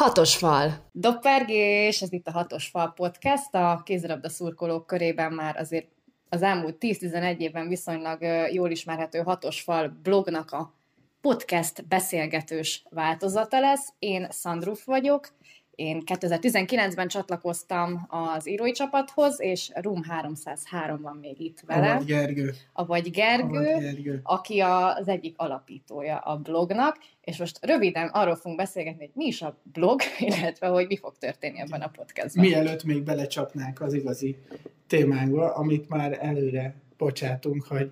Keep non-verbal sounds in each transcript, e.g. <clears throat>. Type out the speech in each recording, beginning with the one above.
Hatos fal. Doppergés, ez itt a Hatos fal podcast. A kézilabda szurkolók körében már azért az elmúlt 10-11 évben viszonylag jól ismerhető Hatos fal blognak a podcast beszélgetős változata lesz. Én Szandruf vagyok, én 2019-ben csatlakoztam az írói csapathoz, és Room 303 van még itt vele. Avagy Gergő. Avagy Gergő, Avagy Gergő. aki az egyik alapítója a blognak, és most röviden arról fogunk beszélgetni, hogy mi is a blog, <laughs> illetve hogy mi fog történni ebben a podcastban. Mielőtt még belecsapnánk az igazi témánkba, amit már előre bocsátunk, hogy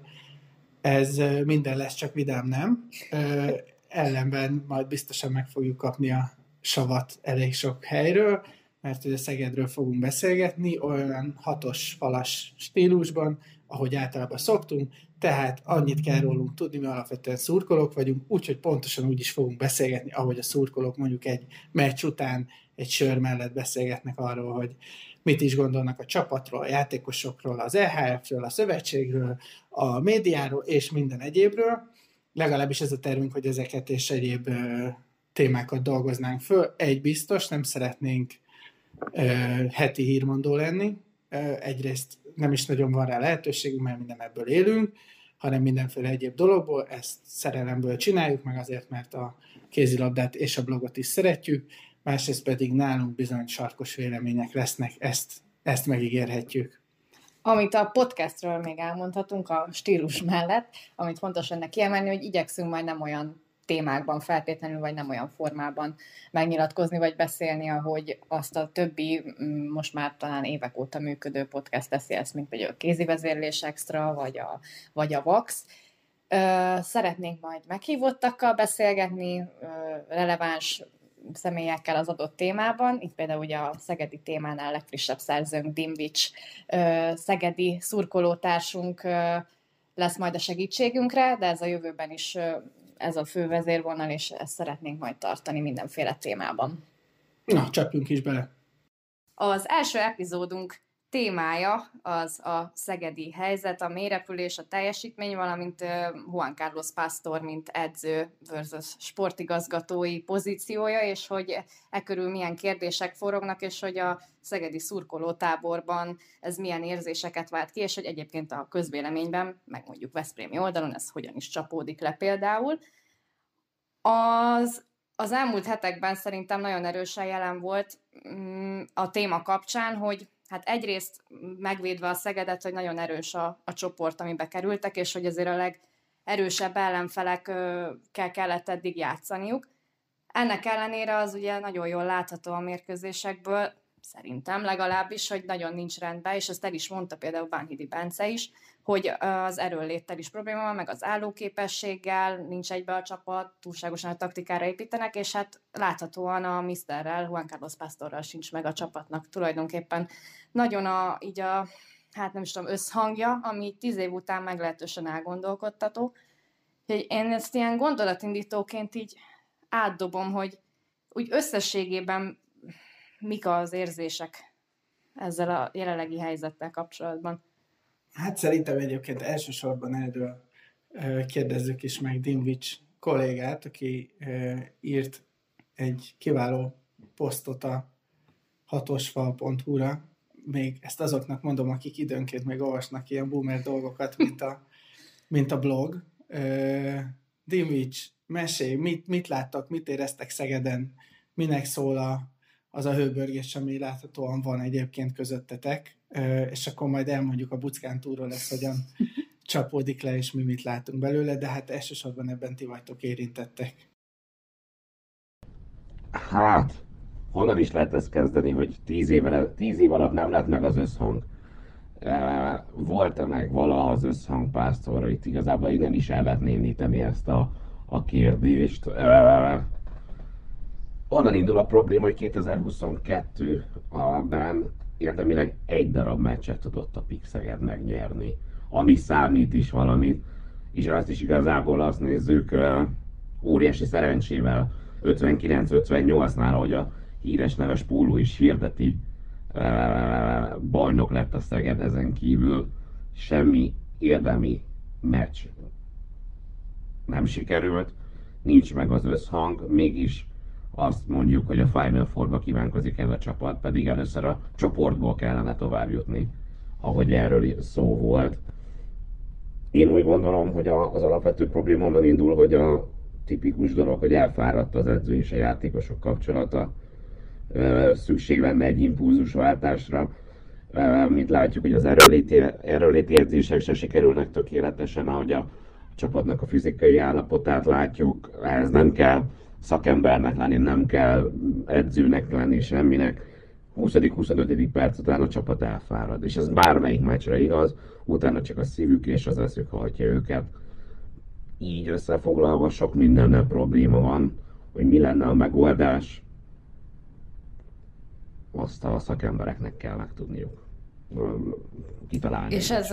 ez minden lesz, csak vidám nem. Ö, Ellenben majd biztosan meg fogjuk kapni a savat elég sok helyről, mert ugye Szegedről fogunk beszélgetni, olyan hatos falas stílusban, ahogy általában szoktunk, tehát annyit kell rólunk tudni, mi alapvetően szurkolók vagyunk, úgyhogy pontosan úgy is fogunk beszélgetni, ahogy a szurkolók mondjuk egy meccs után egy sör mellett beszélgetnek arról, hogy mit is gondolnak a csapatról, a játékosokról, az EHF-ről, a szövetségről, a médiáról és minden egyébről. Legalábbis ez a tervünk, hogy ezeket és egyéb témákat dolgoznánk föl. Egy biztos, nem szeretnénk ö, heti hírmondó lenni. Ö, egyrészt nem is nagyon van rá lehetőségünk, mert mi ebből élünk, hanem mindenféle egyéb dologból. Ezt szerelemből csináljuk, meg azért, mert a kézilabdát és a blogot is szeretjük. Másrészt pedig nálunk bizony sarkos vélemények lesznek, ezt, ezt megígérhetjük. Amit a podcastről még elmondhatunk a stílus mellett, amit fontos ennek kiemelni, hogy igyekszünk majd nem olyan témákban feltétlenül, vagy nem olyan formában megnyilatkozni, vagy beszélni, ahogy azt a többi, mm, most már talán évek óta működő podcast teszi ezt, mint például a kézi vezérlés extra, vagy a, vagy a Vox. Ö, Szeretnénk majd meghívottakkal beszélgetni, releváns személyekkel az adott témában. Itt például ugye a szegedi témánál legfrissebb szerzőnk Dimvics, szegedi szurkolótársunk lesz majd a segítségünkre, de ez a jövőben is ez a fő vezérvonal, és ezt szeretnénk majd tartani mindenféle témában. Na, csapjunk is bele. Az első epizódunk témája az a szegedi helyzet, a mélyrepülés, a teljesítmény, valamint Juan Carlos Pastor, mint edző versus sportigazgatói pozíciója, és hogy e körül milyen kérdések forognak, és hogy a szegedi szurkolótáborban ez milyen érzéseket vált ki, és hogy egyébként a közvéleményben, meg mondjuk Veszprémi oldalon ez hogyan is csapódik le például. Az az elmúlt hetekben szerintem nagyon erősen jelen volt mm, a téma kapcsán, hogy hát egyrészt megvédve a Szegedet, hogy nagyon erős a, a csoport, amibe kerültek, és hogy azért a legerősebb ellenfelekkel kellett eddig játszaniuk. Ennek ellenére az ugye nagyon jól látható a mérkőzésekből, szerintem legalábbis, hogy nagyon nincs rendben, és ezt el is mondta például Bánhidi Bence is, hogy az erőnléttel is probléma van, meg az állóképességgel, nincs egybe a csapat, túlságosan a taktikára építenek, és hát láthatóan a Misterrel, Juan Carlos Pastorral sincs meg a csapatnak tulajdonképpen. Nagyon a, így a, hát nem is tudom, összhangja, ami tíz év után meglehetősen elgondolkodtató. Hogy én ezt ilyen gondolatindítóként így átdobom, hogy úgy összességében mik az érzések ezzel a jelenlegi helyzettel kapcsolatban. Hát szerintem egyébként elsősorban erről kérdezzük is meg Dimvics kollégát, aki írt egy kiváló posztot a hatosfal.hu-ra. Még ezt azoknak mondom, akik időnként még olvasnak ilyen boomer dolgokat, mint a, <laughs> mint a blog. Dimvics, mesélj, mit, mit láttak, mit éreztek Szegeden, minek szól a, az a hőbörgés, ami láthatóan van egyébként közöttetek, és akkor majd elmondjuk a Buckán túról lesz, hogyan <laughs> csapódik le, és mi mit látunk belőle, de hát elsősorban ebben ti vagytok érintettek. Hát, honnan is lehet ezt kezdeni, hogy tíz, éve, tíz év alatt nem lett meg az összhang? Volt-e meg valaha az összhang pásztorra? Itt igazából innen is el lehetne indítani ezt a, a kérdést. Onnan indul a probléma, hogy 2022-ben érdemileg egy darab meccset tudott a Pixeged megnyerni, ami számít is valamit, és azt is igazából azt nézzük, óriási szerencsével 59-58-nál, ahogy a híres neves Póló is hirdeti, bajnok lett a Szeged ezen kívül, semmi érdemi meccs nem sikerült, nincs meg az összhang, mégis azt mondjuk, hogy a Final Four-ba kívánkozik ez a csapat, pedig először a csoportból kellene tovább jutni, ahogy erről szó volt. Én úgy gondolom, hogy az alapvető probléma onnan indul, hogy a tipikus dolog, hogy elfáradt az edző és a játékosok kapcsolata. Szükség lenne egy impulzusváltásra. Mint látjuk, hogy az erőléti, erőléti edzések se sikerülnek tökéletesen, ahogy a csapatnak a fizikai állapotát látjuk. Ez nem kell szakembernek lenni, nem kell edzőnek lenni, semminek. 20.-25. perc után a csapat elfárad, és ez bármelyik meccsre igaz, utána csak a szívük és az eszük hajtja őket. Így összefoglalva sok mindennel probléma van, hogy mi lenne a megoldás, azt a szakembereknek kell megtudniuk kitalálni. És ez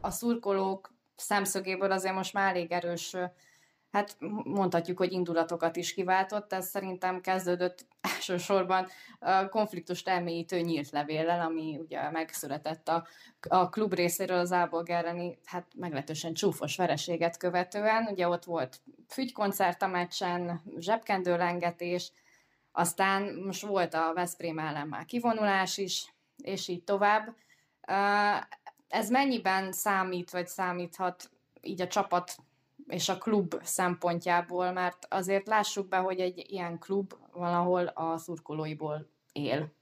a szurkolók szemszögéből azért most már elég erős hát mondhatjuk, hogy indulatokat is kiváltott, ez szerintem kezdődött <laughs> elsősorban a konfliktust elmélyítő nyílt levéllel, ami ugye megszületett a, a klub részéről az Áborg elleni, hát meglehetősen csúfos vereséget követően. Ugye ott volt fügykoncert a meccsen, zsebkendőlengetés, aztán most volt a Veszprém ellen már kivonulás is, és így tovább. Ez mennyiben számít, vagy számíthat így a csapat és a klub szempontjából, mert azért lássuk be, hogy egy ilyen klub valahol a szurkolóiból él,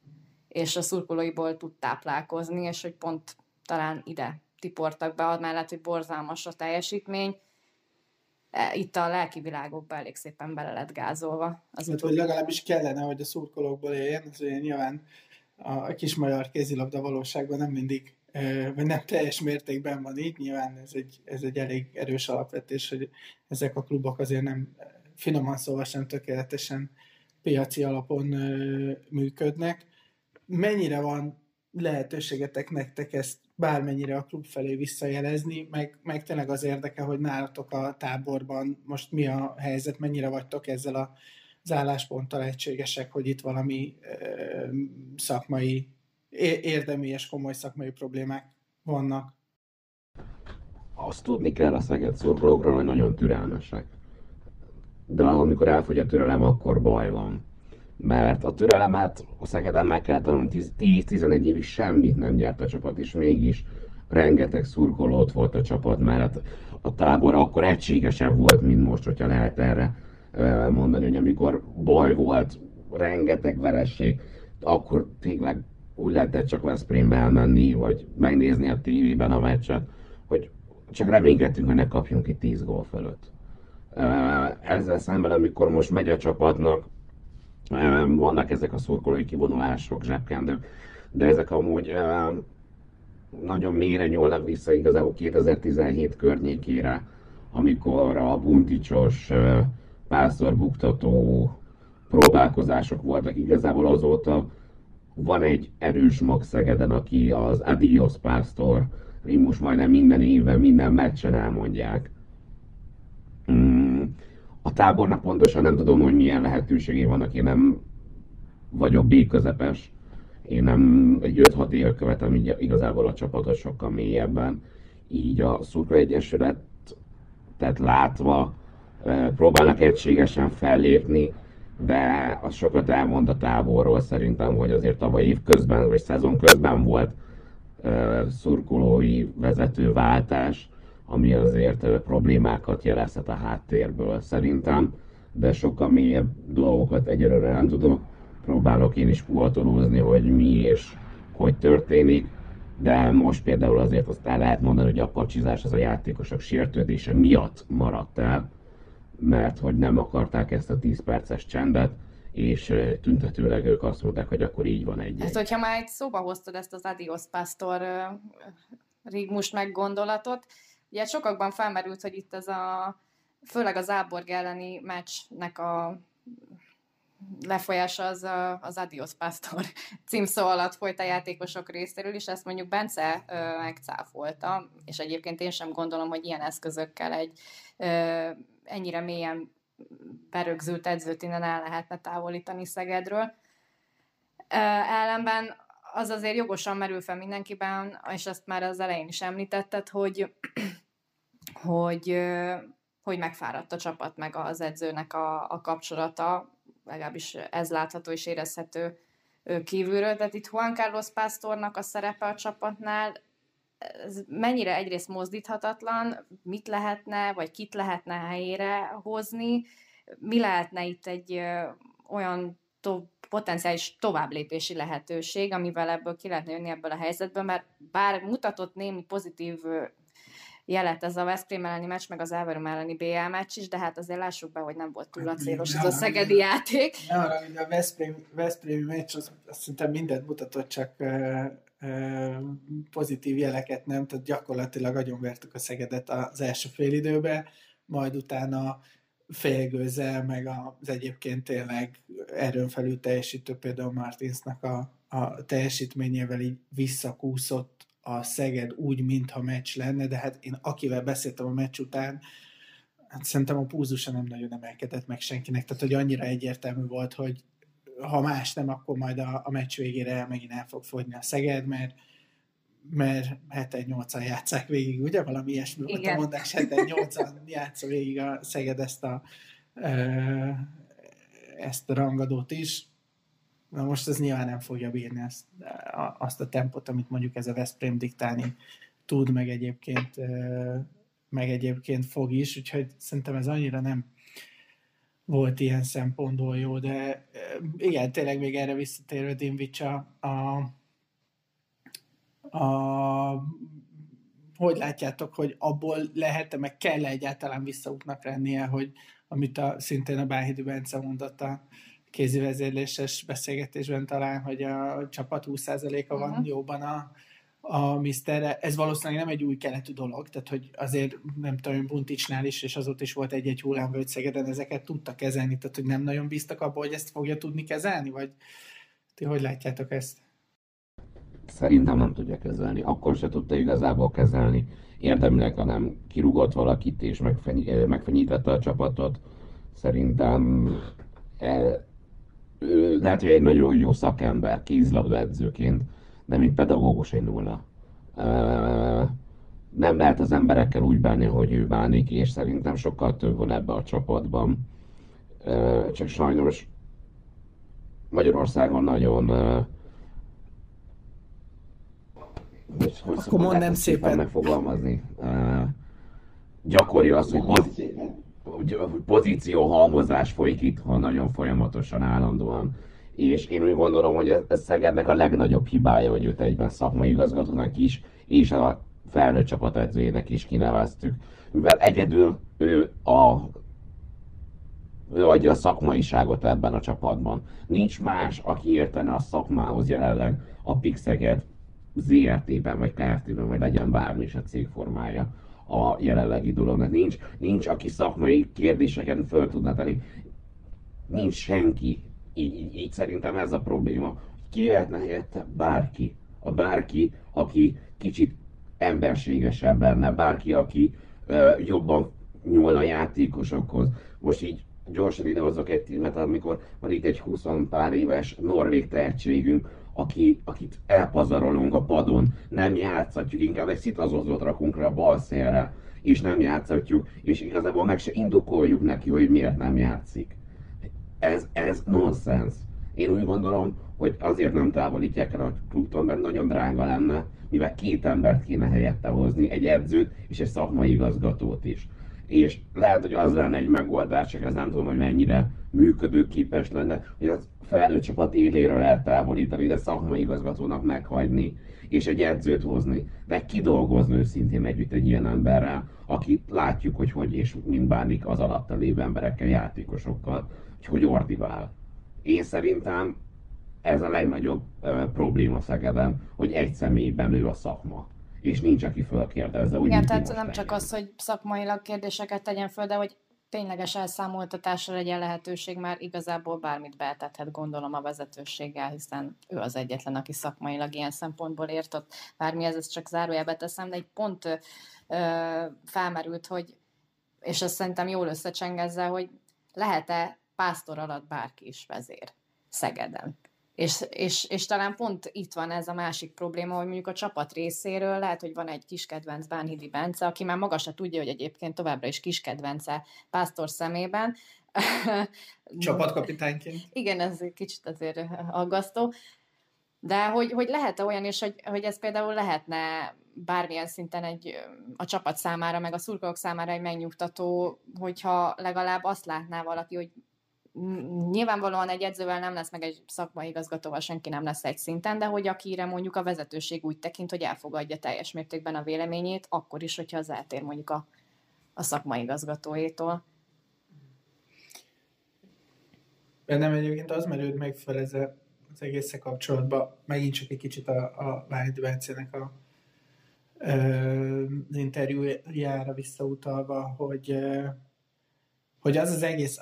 és a szurkolóiból tud táplálkozni, és hogy pont talán ide tiportak be, mellett, hogy borzalmas a teljesítmény, e, itt a lelki világokba elég szépen bele lett gázolva. Az hát, hogy legalábbis kellene, hogy a szurkolókból éljen, az nyilván a kis magyar kézilabda valóságban nem mindig vagy nem teljes mértékben van így, nyilván ez egy, ez egy elég erős alapvetés, hogy ezek a klubok azért nem, finoman szóval sem tökéletesen piaci alapon működnek. Mennyire van lehetőségetek nektek ezt bármennyire a klub felé visszajelezni, meg, meg tényleg az érdeke, hogy nálatok a táborban most mi a helyzet, mennyire vagytok ezzel a, az állásponttal egységesek, hogy itt valami ö, szakmai érdemi és komoly szakmai problémák vannak. Azt tudni kell a Szeged szurkolókról, hogy nagyon türelmesek. De amikor elfogy a türelem, akkor baj van. Mert a türelemet a Szegeden meg kell tanulni 10-11 évig semmit nem gyert a csapat, és mégis rengeteg szurkolót volt a csapat, mert a tábor akkor egységesebb volt, mint most, hogyha lehet erre mondani, hogy amikor baj volt, rengeteg veresség, akkor tényleg úgy lehetett csak Veszprémbe elmenni, vagy megnézni a tévében a meccset, hogy csak reménykedtünk, hogy ne kapjunk ki 10 gól fölött. Ezzel szemben, amikor most megy a csapatnak, vannak ezek a szurkolói kivonulások, zsebkendők, de ezek amúgy nagyon mélyre nyúlnak vissza igazából 2017 környékére, amikor a bunticsos, pásztor buktató próbálkozások voltak igazából azóta van egy erős mag Szegeden, aki az Adios Pásztor, most majdnem minden évben, minden meccsen elmondják. Mm, a tábornak pontosan nem tudom, hogy milyen lehetőségé vannak, én nem vagyok B-közepes, én nem egy 5-6 éve követem így igazából a csapatot sokkal mélyebben, így a Szurka Egyesület, tehát látva eh, próbálnak egységesen fellépni, de az sokat elmond a távolról szerintem, hogy azért tavaly év közben, vagy szezon közben volt uh, szurkolói vezetőváltás, ami azért uh, problémákat jelezhet a háttérből szerintem, de sokkal mélyebb dolgokat egyelőre nem tudom. Próbálok én is puhatolózni, hogy mi és hogy történik, de most például azért azt el lehet mondani, hogy a pacsizás az a játékosok sértődése miatt maradt el, mert hogy nem akarták ezt a 10 perces csendet, és tüntetőleg ők azt mondták, hogy akkor így van egy. Hát, hogyha már egy szóba hoztad ezt az Adios Pastor rigmus meggondolatot, ugye sokakban felmerült, hogy itt ez a főleg az Áborg elleni meccsnek a lefolyása az a, az Adios Pastor <laughs> címszó alatt folyt a játékosok részéről, és ezt mondjuk Bence megcáfolta, és egyébként én sem gondolom, hogy ilyen eszközökkel egy ö, ennyire mélyen berögzült edzőt innen el lehetne távolítani Szegedről. Ellenben az azért jogosan merül fel mindenkiben, és ezt már az elején is említetted, hogy, <clears throat> hogy, hogy megfáradt a csapat meg az edzőnek a, a kapcsolata, legalábbis ez látható és érezhető kívülről. Tehát itt Juan Carlos Pásztornak a szerepe a csapatnál ez mennyire egyrészt mozdíthatatlan, mit lehetne, vagy kit lehetne helyére hozni, mi lehetne itt egy olyan to- potenciális továbblépési lehetőség, amivel ebből ki lehetne jönni ebből a helyzetből, mert bár mutatott némi pozitív jelet ez a Veszprém elleni meccs, meg az Elverum elleni BL meccs is, de hát azért lássuk be, hogy nem volt túl a célos ez a szegedi játék. Nem a Veszprém, Veszprémi meccs, az, azt szerintem mindent mutatott, csak pozitív jeleket nem, tehát gyakorlatilag agyonvertük a Szegedet az első félidőbe, majd utána félgőzzel, meg az egyébként tényleg erőn felül teljesítő például Martinsnak a, a teljesítményével így visszakúszott a Szeged úgy, mintha meccs lenne, de hát én akivel beszéltem a meccs után, hát szerintem a púzusa nem nagyon emelkedett meg senkinek, tehát hogy annyira egyértelmű volt, hogy ha más nem, akkor majd a, a meccs végére megint el fog fogyni a Szeged, mert mert 7-8-an játszák végig, ugye? Valami ilyesmi volt a mondás, 7-8-an játsza végig a Szeged ezt a, ezt a rangadót is. Na most ez nyilván nem fogja bírni ezt, azt a tempot, amit mondjuk ez a Veszprém diktálni tud, meg egyébként, meg egyébként fog is, úgyhogy szerintem ez annyira nem volt ilyen szempontból jó, de igen, tényleg még erre visszatérve Dimvicsa a, a, hogy látjátok, hogy abból lehet meg kell egyáltalán visszaútnak lennie, hogy amit a, szintén a Báhidi Bence mondott a kézi vezérléses beszélgetésben talán, hogy a csapat 20%-a van uh-huh. jóban a, a Misterre. Ez valószínűleg nem egy új keletű dolog, tehát hogy azért nem tudom, Bunticsnál is, és azóta is volt egy-egy hullámvölgy Szegeden, ezeket tudta kezelni, tehát hogy nem nagyon bíztak abba, hogy ezt fogja tudni kezelni, vagy ti hogy látjátok ezt? Szerintem nem tudja kezelni. Akkor se tudta igazából kezelni. Érdemileg, hanem kirúgott valakit és megfeny- megfenyítette a csapatot. Szerintem el, ő lehet, hogy egy nagyon jó szakember kézlabda edzőként, de mint pedagógus nulla. Nem lehet az emberekkel úgy bánni, hogy ő bánik, és szerintem sokkal több van ebbe a csapatban. Csak sajnos Magyarországon nagyon hogy, Akkor mondd nem szépen. megfogalmazni. Gyakori az, hogy, pozi- hogy pozíció halmozás folyik itthon nagyon folyamatosan, állandóan. És én úgy gondolom, hogy ez, Szegednek a legnagyobb hibája, hogy őt egyben szakmai igazgatónak is, és a felnőtt csapatedzőjének is kineveztük. Mivel egyedül ő a ő adja a szakmaiságot ebben a csapatban. Nincs más, aki értene a szakmához jelenleg a Pixeget ZRT-ben, vagy Kft-ben, vagy legyen bármi is a cégformája a jelenlegi dolognak. Nincs, nincs aki szakmai kérdéseken föl tudna tenni. Nincs senki. Így, így, így szerintem ez a probléma. Ki lehetne helyette? Bárki. A bárki, aki kicsit emberségesebb benne, bárki, aki ö, jobban nyúl a játékosokhoz. Most így gyorsan idehozok egy tímet, amikor van itt egy 20 pár éves norvég tehetségünk, aki, akit elpazarolunk a padon, nem játszhatjuk, inkább egy szitazozót rakunk rá a bal szélre, és nem játszhatjuk, és igazából meg se indokoljuk neki, hogy miért nem játszik. Ez, ez nonsens. Én úgy gondolom, hogy azért nem távolítják el a klubtól, mert nagyon drága lenne, mivel két embert kéne helyette hozni, egy edzőt és egy szakmai igazgatót is. És lehet, hogy az lenne egy megoldás, csak ez nem tudom, hogy mennyire működőképes lenne, hogy az felnőtt csapat éléről eltávolítani, de szakmai igazgatónak meghagyni, és egy edzőt hozni, de kidolgozni őszintén együtt egy ilyen emberrel, akit látjuk, hogy hogy és mind bánik az alatta lévő emberekkel, játékosokkal, hogy hogy ordivál. Én szerintem ez a legnagyobb uh, probléma Szegeden, hogy egy személyben ő a szakma és nincs, aki fölkérdezze. Igen, tehát nem csak az, hogy szakmailag kérdéseket tegyen föl, de hogy tényleges elszámoltatásra legyen lehetőség, már igazából bármit betethet, gondolom a vezetőséggel, hiszen ő az egyetlen, aki szakmailag ilyen szempontból értott bármihez, ezt csak zárójelbe teszem, de egy pont ö, felmerült, hogy, és azt szerintem jól összecsengezze, hogy lehet-e pásztor alatt bárki is vezér Szegeden. És, és, és talán pont itt van ez a másik probléma, hogy mondjuk a csapat részéről lehet, hogy van egy kis kedvenc Bánhidi Bence, aki már maga se tudja, hogy egyébként továbbra is kis kedvence Pásztor szemében, <laughs> Csapatkapitányként. Igen, ez kicsit azért aggasztó. De hogy, hogy lehet-e olyan is, hogy, hogy ez például lehetne bármilyen szinten egy, a csapat számára, meg a szurkolók számára egy megnyugtató, hogyha legalább azt látná valaki, hogy nyilvánvalóan egy edzővel nem lesz, meg egy szakmai igazgatóval senki nem lesz egy szinten, de hogy akire mondjuk a vezetőség úgy tekint, hogy elfogadja teljes mértékben a véleményét, akkor is, hogyha az eltér mondjuk a, a szakmai igazgatóétól. Bennem egyébként az merült meg fel ez az egész kapcsolatban, megint csak egy kicsit a, a Bencének a, az interjújára visszautalva, hogy, hogy az az egész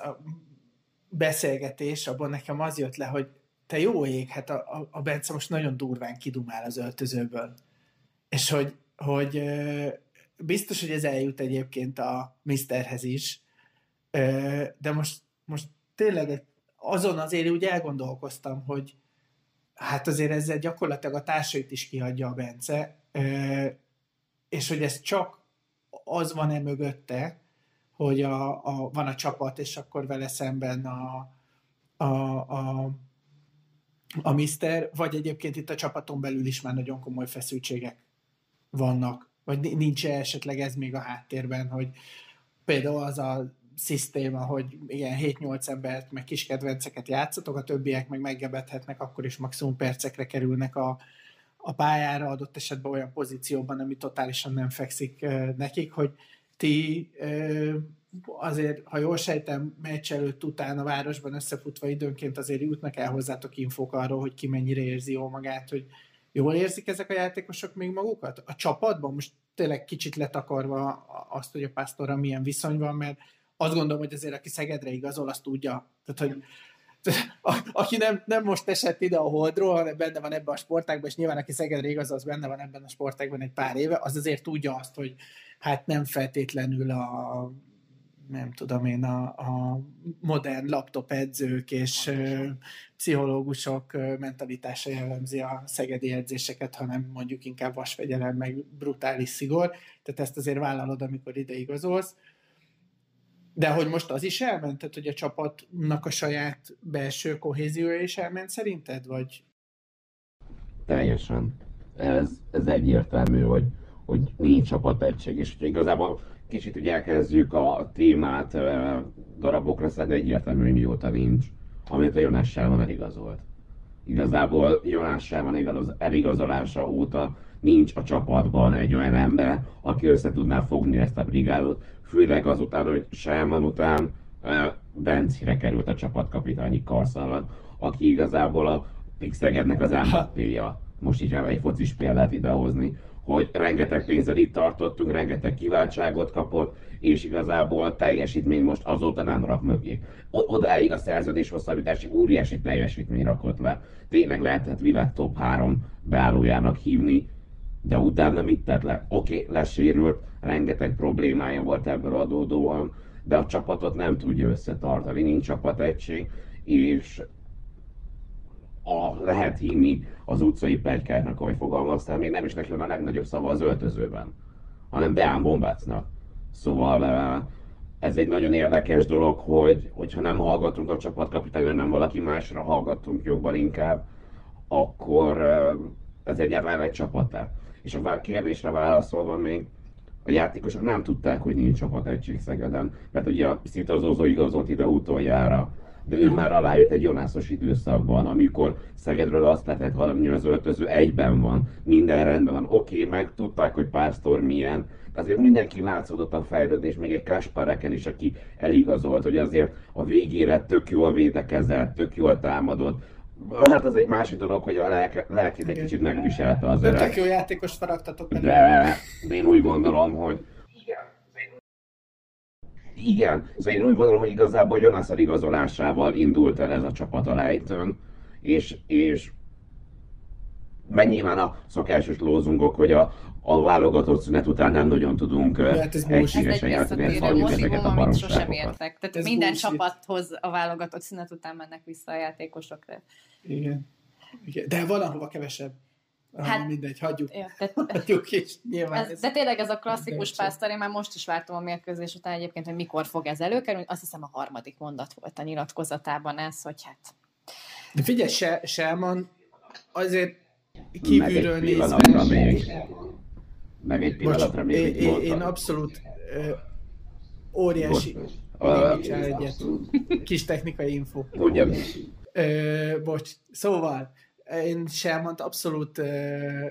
beszélgetés, abban nekem az jött le, hogy te jó ég, hát a, a, Bence most nagyon durván kidumál az öltözőből. És hogy, hogy biztos, hogy ez eljut egyébként a Misterhez is, de most, most tényleg azon azért úgy elgondolkoztam, hogy hát azért ezzel gyakorlatilag a társait is kihagyja a Bence, és hogy ez csak az van-e mögötte, hogy a, a, van a csapat, és akkor vele szemben a, a, a, a Mister, vagy egyébként itt a csapaton belül is már nagyon komoly feszültségek vannak, vagy nincs -e esetleg ez még a háttérben, hogy például az a szisztéma, hogy ilyen 7-8 embert, meg kis kedvenceket játszatok, a többiek meg meggebethetnek, akkor is maximum percekre kerülnek a, a pályára, adott esetben olyan pozícióban, ami totálisan nem fekszik nekik, hogy ti azért, ha jól sejtem, meccs előtt után a városban összefutva időnként azért jutnak el hozzátok infók arról, hogy ki mennyire érzi jól magát, hogy jól érzik ezek a játékosok még magukat? A csapatban most tényleg kicsit letakarva azt, hogy a pásztorra milyen viszony van, mert azt gondolom, hogy azért aki Szegedre igazol, azt tudja. Tehát, hogy a, aki nem, nem most esett ide a Holdról, hanem benne van ebben a sportágban, és nyilván aki Szegedre igaz, az benne van ebben a sportágban egy pár éve, az azért tudja azt, hogy hát nem feltétlenül a nem tudom én, a, a modern laptop edzők és ö, pszichológusok ö, mentalitása jellemzi a szegedi edzéseket, hanem mondjuk inkább vasfegyelem, meg brutális szigor. Tehát ezt azért vállalod, amikor ide igazolsz. De hogy most az is elment? Tehát, hogy a csapatnak a saját belső kohéziója is elment szerinted? Vagy? Teljesen. Ez, ez egyértelmű, hogy, hogy nincs egység, és hogy igazából kicsit ugye elkezdjük a témát darabokra szedni, egyértelmű, hogy mióta nincs, amit a Jonás Selman eligazolt. Igazából Jonás Selman eligazolása óta nincs a csapatban egy olyan ember, aki össze tudná fogni ezt a brigádot, főleg azután, hogy Selman után Bencire került a csapatkapitányi karszalalat, aki igazából a Pixegednek az mvp Most így egy focis példát idehozni, hogy rengeteg pénzzel itt tartottunk, rengeteg kiváltságot kapott, és igazából teljesítmény most azóta nem rak mögé. Odáig a szerződés hosszabbítási óriási teljesítmény rakott le. Tényleg lehetett világ top 3 beállójának hívni, de utána mit tett le? Oké, okay, lesérült, rengeteg problémája volt ebből adódóan, de a csapatot nem tudja összetartani, nincs csapategység, és a, lehet hinni az utcai pegykáknak, ahogy fogalmaztál, még nem is neki a legnagyobb szava az öltözőben, hanem Beán Bombácnak. Szóval ez egy nagyon érdekes dolog, hogy hogyha nem hallgatunk a csapatkapitányra, nem valaki másra hallgatunk jobban inkább, akkor ez egyáltalán egy csapatá. És a kérdésre válaszolva még, a játékosok nem tudták, hogy nincs egység Szegeden, mert ugye szinte az igazolt ide utoljára de ő már alájött egy Jonászos időszakban, amikor Szegedről azt lehetett hogy az öltöző egyben van, minden rendben van, oké, okay, meg tudták, hogy Pásztor milyen, azért mindenki látszódott a fejlődés, még egy Kaspareken is, aki eligazolt, hogy azért a végére tök jól védekezett, tök jól támadott, Hát az egy másik dolog, hogy a lelke, lelkét egy kicsit megviselte az öreg. Tök jó játékos faragtatok. De én úgy gondolom, hogy igen, szóval én úgy gondolom, hogy igazából Jonathan igazolásával indult el ez a csapat a lejtőn, és, és meg nyilván a szokásos lózungok, hogy a, a válogatott szünet után nem nagyon tudunk hát egységesen játszani, ezt halljuk ezeket a baromságokat. sosem értek. Tehát ez minden bullshit. csapathoz a válogatott szünet után mennek vissza a játékosok. Igen. Igen. De van, ahova kevesebb. Hát, mindegy, hagyjuk, ja, tehát, <laughs> hagyjuk is. Nyilván ez, ez de tényleg ez a klasszikus pásztor, én már most is vártam a mérkőzés után egyébként, hogy mikor fog ez előkerülni. Azt hiszem a harmadik mondat volt a nyilatkozatában ez, hogy hát... De figyelj, se, Selman azért kívülről nézve... Még. Meg egy pillanatra még. Én, én, abszolút ö, óriási... Uh, egyet. Kis technikai info. Ugye? Ö, bocs, szóval én Selmont abszolút uh,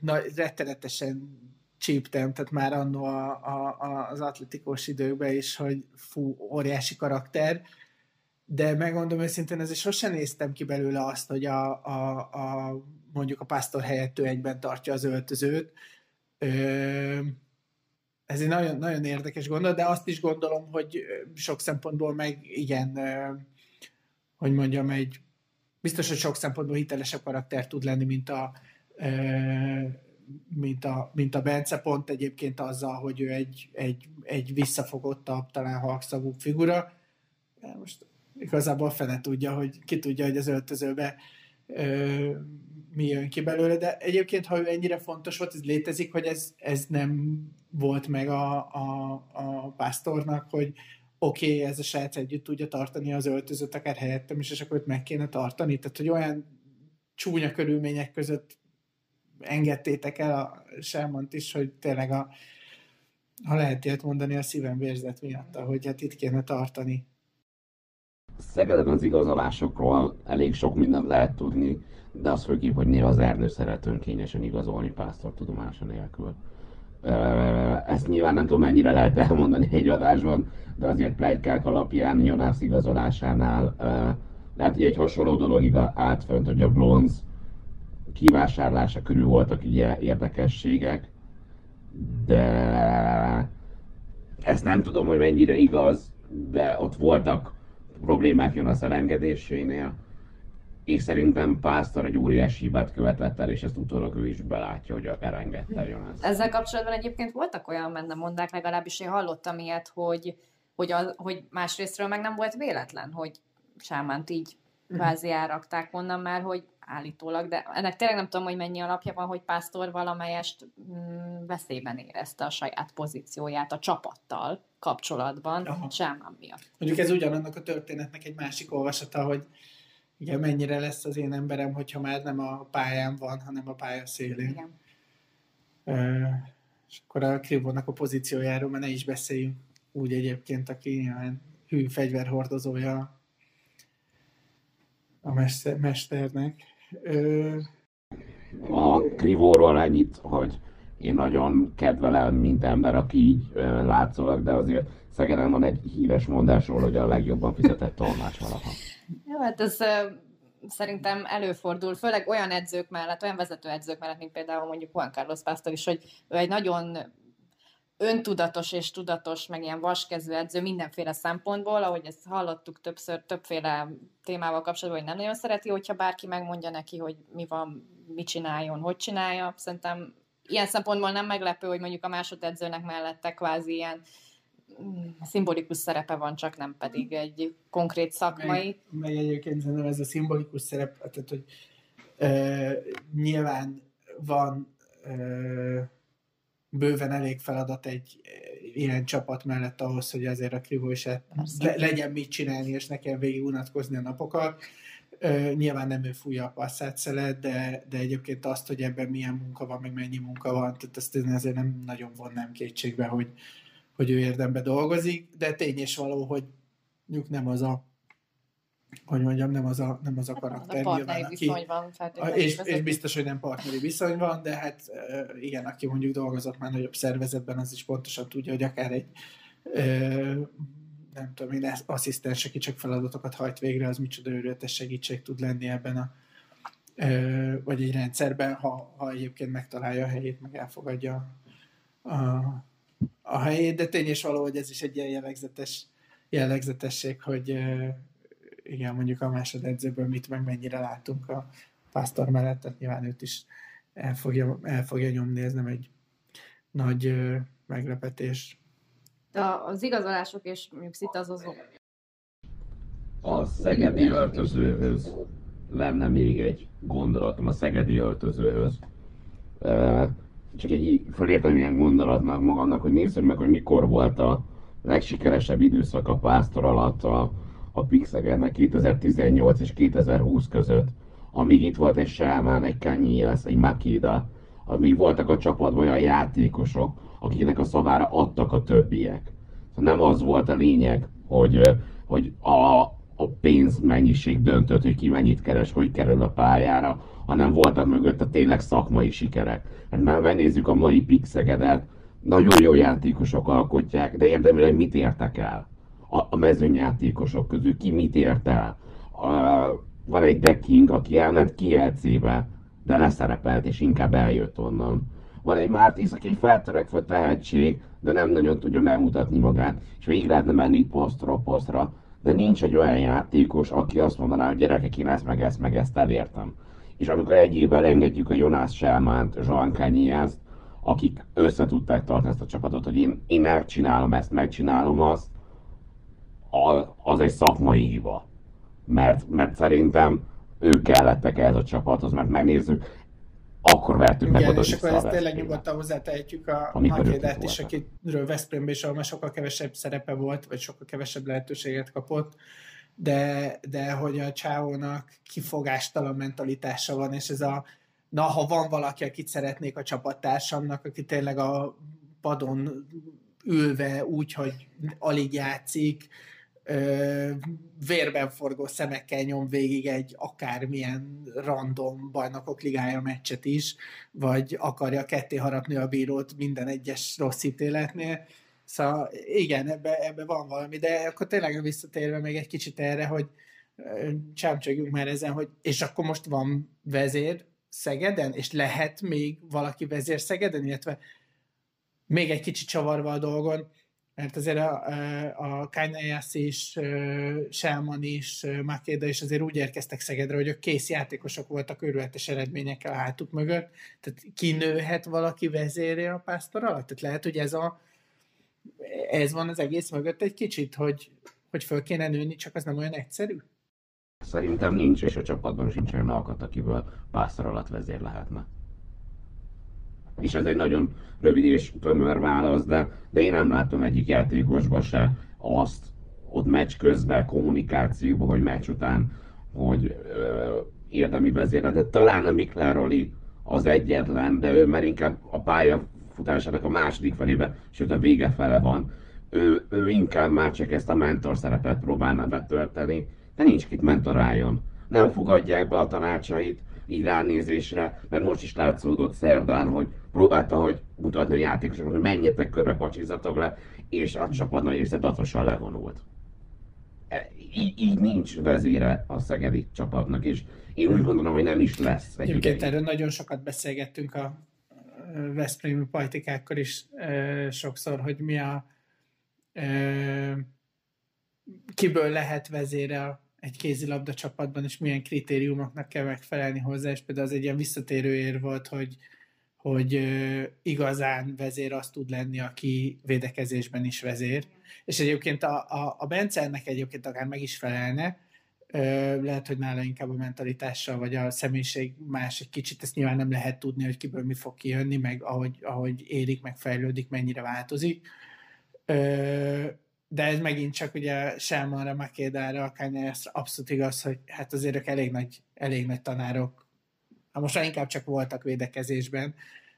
na, rettenetesen csíptem, tehát már annó a, a, a, az atletikos időkben is, hogy fú, óriási karakter, de megmondom őszintén, ezért sosem néztem ki belőle azt, hogy a, a, a mondjuk a pásztor helyett ő egyben tartja az öltözőt. Ö, ez egy nagyon, nagyon érdekes gondolat, de azt is gondolom, hogy sok szempontból meg igen, hogy mondjam, egy biztos, hogy sok szempontból hitelesebb karakter tud lenni, mint a, mint a, mint a Bence, pont egyébként azzal, hogy ő egy, egy, egy visszafogottabb, talán halkszavú figura. Most igazából fene tudja, hogy ki tudja, hogy az öltözőbe ö, mi jön ki belőle, de egyébként, ha ő ennyire fontos volt, ez létezik, hogy ez, ez nem volt meg a, a, a pásztornak, hogy oké, okay, ez a srác együtt tudja tartani az öltözőt akár helyettem is, és akkor őt meg kéne tartani. Tehát, hogy olyan csúnya körülmények között engedtétek el a Selmont is, hogy tényleg a, ha lehet ilyet mondani, a szívem vérzet miatt, hogy hát itt kéne tartani. Szegeden az igazolásokról elég sok mindent lehet tudni, de az főképp, hogy néha az Ernő szeret önkényesen igazolni pásztor tudomása nélkül. Ezt nyilván nem tudom mennyire lehet elmondani egy adásban, de azért plegykák alapján Jonász igazolásánál lehet, hogy egy hasonló dolog állt fönt, hogy a bronz kivásárlása körül voltak ugye érdekességek, de ezt nem tudom, hogy mennyire igaz, de ott voltak problémák Jonas elengedésénél és szerintem Pásztor egy óriási hibát követett el, és ezt utólag ő is belátja, hogy elengedte Jonas. Ezzel kapcsolatban egyébként voltak olyan benne mondák, legalábbis én hallottam ilyet, hogy, hogy, a, hogy másrésztről meg nem volt véletlen, hogy Sámánt így mhm. kvázi elrakták onnan már, hogy állítólag, de ennek tényleg nem tudom, hogy mennyi alapja van, hogy Pásztor valamelyest mm, veszélyben érezte a saját pozícióját a csapattal kapcsolatban, Aha. Sámán miatt. Mondjuk ez ugyanannak a történetnek egy másik olvasata, hogy igen, mennyire lesz az én emberem, hogyha már nem a pályán van, hanem a pálya szélén. Igen. Uh, és akkor a Krivónak a pozíciójáról már ne is beszéljünk. Úgy egyébként, aki ilyen hű fegyverhordozója a mester, mesternek. Uh, a Krivóról ennyit, hogy én nagyon kedvelem mint ember, aki így látszólag, de azért Szegeden van egy híres mondásról, hogy a legjobban fizetett tolmács valaha. Jó, hát ez szerintem előfordul, főleg olyan edzők mellett, olyan vezető edzők mellett, mint például mondjuk Juan Carlos Pastor is, hogy ő egy nagyon öntudatos és tudatos, meg ilyen vaskezű edző mindenféle szempontból, ahogy ezt hallottuk többször, többféle témával kapcsolatban, hogy nem nagyon szereti, hogyha bárki megmondja neki, hogy mi van, mit csináljon, hogy csinálja. Szerintem ilyen szempontból nem meglepő, hogy mondjuk a másodedzőnek mellette kvázi ilyen szimbolikus szerepe van, csak nem pedig egy konkrét szakmai. Meg, meg egyébként nem ez a szimbolikus szerep, tehát hogy ö, nyilván van ö, bőven elég feladat egy ilyen csapat mellett ahhoz, hogy azért a Krivó le, legyen mit csinálni, és nekem végig unatkozni a napokat. Ö, nyilván nem ő fújja a passzát szelet, de, de egyébként azt, hogy ebben milyen munka van, meg mennyi munka van, tehát ezt én azért nem nagyon vonnám kétségbe, hogy, hogy ő érdembe dolgozik, de tény és való, hogy mondjuk nem az a hogy mondjam, nem az a, nem az a karakter. Hát, a partneri aki, viszony van és, és biztos, hogy nem partneri viszony van, de hát igen, aki mondjuk dolgozott már nagyobb szervezetben, az is pontosan tudja, hogy akár egy nem tudom én, asszisztens, aki csak feladatokat hajt végre, az micsoda őrületes segítség tud lenni ebben a vagy egy rendszerben, ha, ha egyébként megtalálja a helyét, meg elfogadja a, a helyét, de tény és való, hogy ez is egy ilyen jellegzetes, jellegzetesség, hogy igen, mondjuk a másodedzőből mit meg mennyire látunk a pásztor mellett, tehát nyilván őt is el fogja, el fogja nyomni, ez nem egy nagy meglepetés. De az igazolások és mondjuk szitazozók. A szegedi öltözőhöz lenne még egy gondolatom a szegedi öltözőhöz. Csak egy felírtam ilyen gondolatnak magamnak, hogy nézzük meg, hogy mikor volt a legsikeresebb időszak a pásztor alatt a, a Pixegernek 2018 és 2020 között, amíg itt volt egy Sámán, egy Kanyéles, egy Makida, amíg voltak a csapatban olyan játékosok, akiknek a szavára adtak a többiek. Szóval nem az volt a lényeg, hogy, hogy a, a pénz mennyiség döntött, hogy ki mennyit keres, hogy kerül a pályára, hanem voltak a tényleg szakmai sikerek. Hát már megnézzük a mai Pixegedet, nagyon jó játékosok alkotják, de érdemében mit értek el? A, a mezőnyjátékosok közül ki mit ért el? A, van egy decking, aki elment kielcébe, de leszerepelt, és inkább eljött onnan. Van egy Mártis, aki egy feltörekvő tehetség, de nem nagyon tudja megmutatni magát, és végig lehetne menni posztról posztra, de nincs egy olyan játékos, aki azt mondaná, hogy gyerekek, én ezt meg ezt meg ezt elértem. És amikor egy évvel engedjük a Jonas Selmánt, Joan Kanyázt, akik össze tudták tartani ezt a csapatot, hogy én, én megcsinálom ezt, megcsinálom azt, az egy szakmai hiba. Mert, mert szerintem ők kellettek ehhez a csapathoz, mert megnézzük, akkor vertük meg oda és akkor ezt tényleg nyugodtan hozzátehetjük a Makédát is, akiről Veszprémben is, ahol sokkal kevesebb szerepe volt, vagy sokkal kevesebb lehetőséget kapott, de, de hogy a Csávónak kifogástalan mentalitása van, és ez a na, ha van valaki, akit szeretnék a csapattársamnak, aki tényleg a padon ülve úgy, hogy alig játszik, vérben forgó szemekkel nyom végig egy akármilyen random bajnokok ligája meccset is, vagy akarja ketté harapni a bírót minden egyes rossz ítéletnél. Szóval igen, ebbe, ebbe van valami, de akkor tényleg visszatérve még egy kicsit erre, hogy csámcsögjünk már ezen, hogy és akkor most van vezér Szegeden, és lehet még valaki vezér Szegeden, illetve még egy kicsit csavarva a dolgon, mert azért a, a Kányájász is, Selman is, Makéda is azért úgy érkeztek Szegedre, hogy ők kész játékosok voltak őrületes eredményekkel a hátuk mögött. Tehát kinőhet valaki vezéré a pásztor alatt? Tehát lehet, hogy ez, a, ez van az egész mögött egy kicsit, hogy, hogy föl kéne nőni, csak az nem olyan egyszerű? Szerintem nincs, és a csapatban sincs olyan alkat, akiből pásztor alatt vezér lehetne és ez egy nagyon rövid és tömör válasz, de, de én nem látom egyik játékosban se azt, ott meccs közben, kommunikációban, vagy meccs után, hogy ö, érdemi vezére, de talán a Mikleroli az egyetlen, de ő már inkább a pályafutásának a második felébe, sőt a vége fele van. Ő, ő inkább már csak ezt a mentor szerepet próbálna betölteni, de nincs kit mentoráljon. Nem fogadják be a tanácsait, így ránézésre, mert most is látszódott szerdán, hogy próbálta, hogy mutatni a játékosoknak, hogy menjetek körbe, pacsizatok le, és a csapat nagy része datosan levonult. E, így, így nincs vezére a szegedi csapatnak, és én úgy gondolom, hogy nem is lesz. Egy Egyébként erről nagyon sokat beszélgettünk a Veszprémi politikákkal is sokszor, hogy mi a kiből lehet vezére egy kézilabda csapatban, és milyen kritériumoknak kell megfelelni hozzá, és például az egy ilyen visszatérő ér volt, hogy hogy igazán vezér az tud lenni, aki védekezésben is vezér. És egyébként a, a, a Bence ennek egyébként akár meg is felelne, lehet, hogy nála inkább a mentalitással, vagy a személyiség más egy kicsit, ezt nyilván nem lehet tudni, hogy kiből mi fog kijönni, meg ahogy, ahogy érik, meg fejlődik, mennyire változik. De ez megint csak ugye Selmanra, Makédára, akár abszolút igaz, hogy hát azért ők elég nagy, elég nagy tanárok Hát most már inkább csak voltak védekezésben,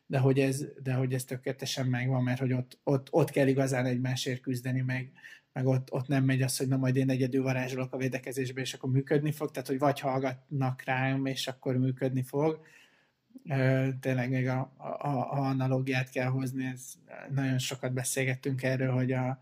de hogy ez, de hogy ez tökéletesen megvan, mert hogy ott, ott, ott kell igazán egymásért küzdeni, meg, meg ott, ott nem megy az, hogy na majd én egyedül varázsolok a védekezésbe, és akkor működni fog, tehát hogy vagy hallgatnak rám, és akkor működni fog. Tényleg még a, a, a analógiát kell hozni, ez nagyon sokat beszélgettünk erről, hogy a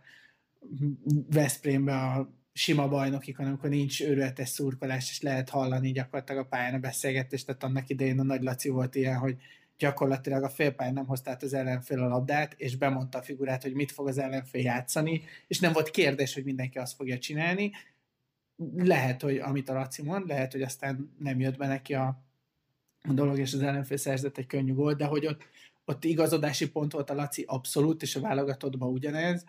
Veszprémbe a sima bajnokik, hanem amikor nincs őrületes szurkolás, és lehet hallani gyakorlatilag a pályán a beszélgetést, tehát annak idején a Nagy Laci volt ilyen, hogy gyakorlatilag a félpályán nem hozta az ellenfél a labdát, és bemondta a figurát, hogy mit fog az ellenfél játszani, és nem volt kérdés, hogy mindenki azt fogja csinálni. Lehet, hogy amit a Laci mond, lehet, hogy aztán nem jött be neki a, a dolog, és az ellenfél szerzett egy könnyű volt, de hogy ott, ott igazodási pont volt a Laci abszolút, és a válogatottban ugyanez.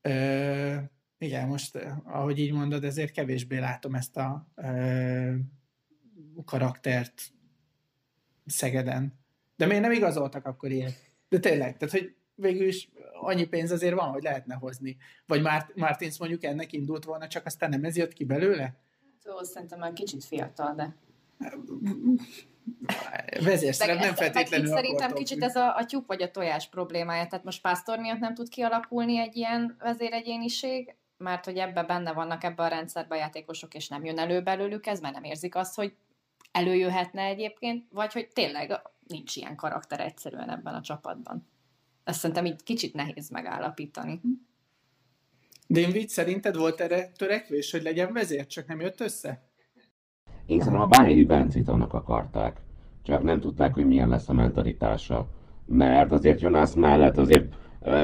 Ö- igen, most, eh, ahogy így mondod, ezért kevésbé látom ezt a ö, karaktert Szegeden. De miért nem igazoltak akkor ilyet? De tényleg, tehát hogy végül is annyi pénz azért van, hogy lehetne hozni. Vagy Mart- Martins mondjuk ennek indult volna, csak aztán nem ez jött ki belőle? Jó, szerintem már kicsit fiatal, de... Vezérszerep nem feltétlenül meg Szerintem kicsit ez a, a tyúk vagy a tojás problémája. Tehát most Pásztor miatt nem tud kialakulni egy ilyen vezéregyéniség, mert hogy ebbe benne vannak ebbe a rendszerbe a játékosok, és nem jön elő belőlük ez, mert nem érzik azt, hogy előjöhetne egyébként, vagy hogy tényleg nincs ilyen karakter egyszerűen ebben a csapatban. Ezt szerintem így kicsit nehéz megállapítani. Dinvid, szerinted volt erre törekvés, hogy legyen vezér, csak nem jött össze? Én szerintem a Bányai Bencét annak akarták, csak nem tudták, hogy milyen lesz a mentalitása. Mert azért Jonas mellett azért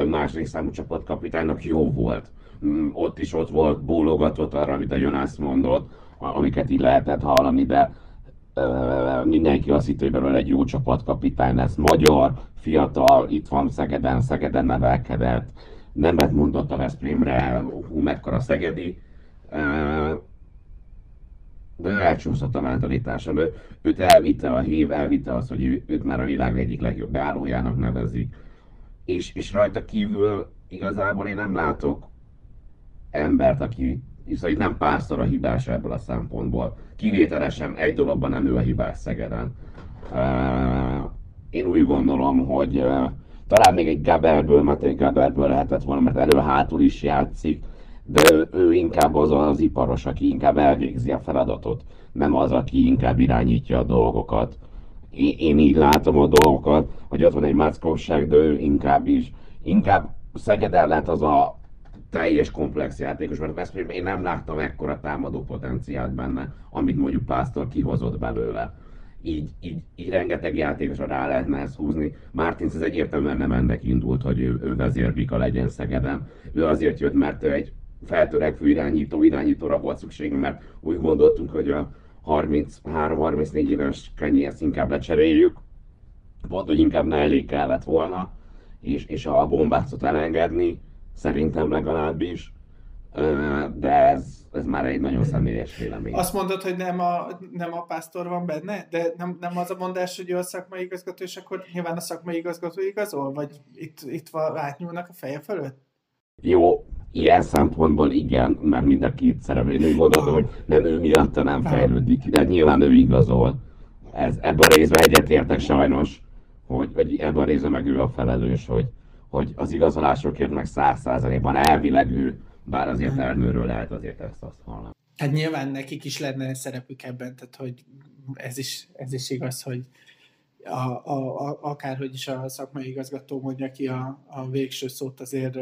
második számú csapatkapitánynak jó volt. Mm, Ott is ott volt, bólogatott arra, amit a Jonas mondott, amiket így lehetett hallani, de mindenki azt hitt, hogy belőle egy jó csapatkapitány lesz. Magyar, fiatal, itt van Szegeden, Szegeden nevelkedett, nemet mondott a Veszprémre, hú, mekkora Szegedi. De elcsúszott a mentalitása. Ő, őt elvitte a hív, elvitte azt, hogy őt már a világ egyik legjobb beállójának nevezik. És, és rajta kívül igazából én nem látok embert, aki szóval itt nem párszor a hibás ebből a szempontból. Kivételesen egy dologban nem ő a hibás Szegeden. Én úgy gondolom, hogy talán még egy Gaberből, Matej Gaberből lehetett volna, mert elő-hátul is játszik, de ő, inkább az az iparos, aki inkább elvégzi a feladatot, nem az, aki inkább irányítja a dolgokat. Én, én így látom a dolgokat, hogy ott van egy mackóság, de ő inkább is, inkább Szegeden lett az a teljes komplex játékos, mert Veszprém én nem láttam ekkora támadó potenciált benne, amit mondjuk Pásztor kihozott belőle. Így, így, így rengeteg játékosra rá lehetne ezt húzni. Martins ez egyértelműen nem ennek indult, hogy ő, ő vezérvika legyen Szegeden. Ő azért jött, mert ő egy feltörekvő irányító, irányítóra volt szükség, mert úgy gondoltunk, hogy a 33-34 éves Kenyérsz inkább lecseréljük, volt, hogy inkább ne elég kellett volna, és, és a bombácot elengedni, szerintem legalábbis, de ez, ez már egy nagyon személyes vélemény. Azt mondod, hogy nem a, nem a pásztor van benne, de nem, nem az a mondás, hogy ő a szakmai igazgató, és akkor nyilván a szakmai igazgató igazol? Vagy itt, itt van, átnyúlnak a feje fölött? Jó, ilyen szempontból igen, mert mind a két szereplő úgy mondhatom, hogy nem ő miatta nem fejlődik, de nyilván ő igazol. Ez, ebben a részben egyetértek sajnos, hogy, hogy ebben a részben meg ő a felelős, hogy, hogy az igazolásokért meg száz százalékban elvileg ő, bár azért Ernőről lehet azért ezt azt hallani. Hát nyilván nekik is lenne szerepük ebben, tehát hogy ez is, ez is igaz, hogy a, a, a, akárhogy is a szakmai igazgató mondja ki a, a végső szót, azért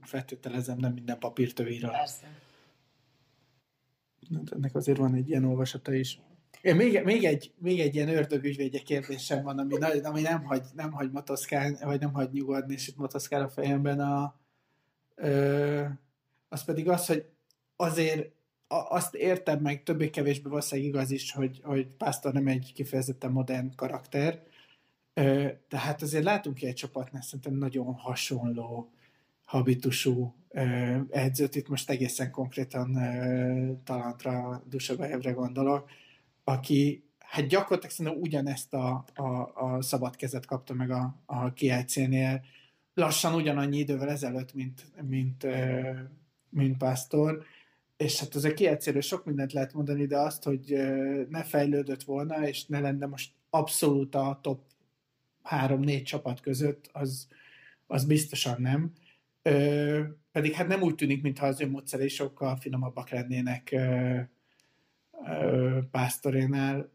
feltételezem nem minden papírtövére. Persze. Ennek azért van egy ilyen olvasata is. Én még, még, egy, még egy ilyen ördögügyvédje kérdésem van, ami, nagy- ami nem, hagy, nem hagy motoszkálni, vagy nem hagy nyugodni, és itt motoszkál a fejemben. A, ö, az pedig az, hogy azért a, azt értem meg, többé-kevésbé valószínűleg igaz is, hogy, hogy Pásztor nem egy kifejezetten modern karakter, ö, de hát azért látunk egy csapatnál szerintem nagyon hasonló habitusú ö, edzőt, itt most egészen konkrétan ö, Talantra, Dusabajevre gondolok, aki hát gyakorlatilag szerintem ugyanezt a, a, a szabad kezet kapta meg a, a KIC-nél lassan ugyanannyi idővel ezelőtt, mint, mint, mint Pásztor, és hát az a kiegyszerű sok mindent lehet mondani, de azt, hogy ne fejlődött volna, és ne lenne most abszolút a top 3-4 csapat között, az, az biztosan nem. Ö, pedig hát nem úgy tűnik, mintha az ő módszerei sokkal finomabbak lennének Pásztorénál.